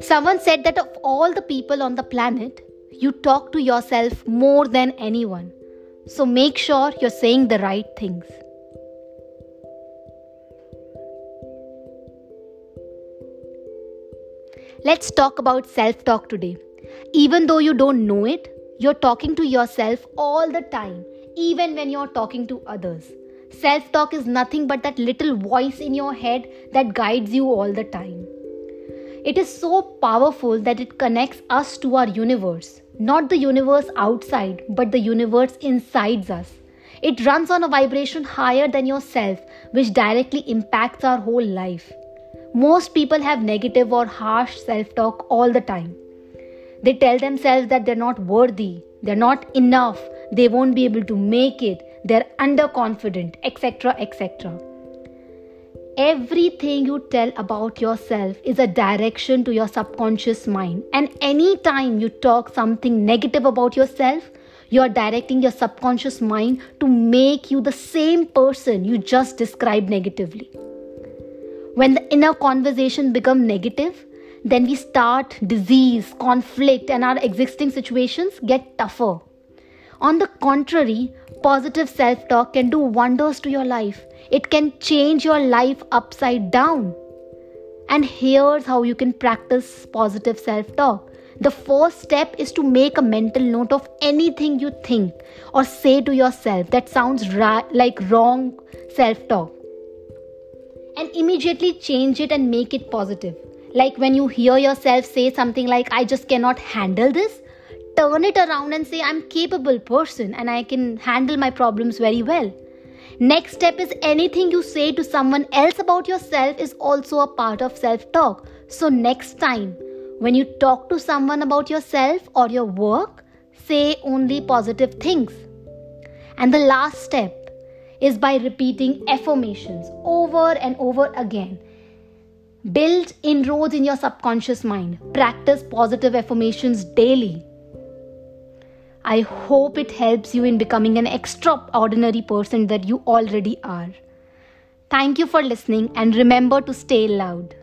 Someone said that of all the people on the planet, you talk to yourself more than anyone. So make sure you're saying the right things. Let's talk about self talk today. Even though you don't know it, you're talking to yourself all the time, even when you're talking to others. Self talk is nothing but that little voice in your head that guides you all the time. It is so powerful that it connects us to our universe, not the universe outside, but the universe inside us. It runs on a vibration higher than yourself, which directly impacts our whole life. Most people have negative or harsh self talk all the time. They tell themselves that they're not worthy, they're not enough, they won't be able to make it, they're underconfident, etc. etc. Everything you tell about yourself is a direction to your subconscious mind, and anytime you talk something negative about yourself, you are directing your subconscious mind to make you the same person you just described negatively. When the inner conversation become negative, then we start disease, conflict, and our existing situations get tougher. On the contrary, positive self talk can do wonders to your life. It can change your life upside down. And here's how you can practice positive self talk. The first step is to make a mental note of anything you think or say to yourself that sounds ra- like wrong self talk and immediately change it and make it positive. Like when you hear yourself say something like, I just cannot handle this, turn it around and say, I'm capable person and I can handle my problems very well. Next step is anything you say to someone else about yourself is also a part of self talk. So, next time when you talk to someone about yourself or your work, say only positive things. And the last step is by repeating affirmations over and over again. Build inroads in your subconscious mind. Practice positive affirmations daily. I hope it helps you in becoming an extraordinary person that you already are. Thank you for listening and remember to stay loud.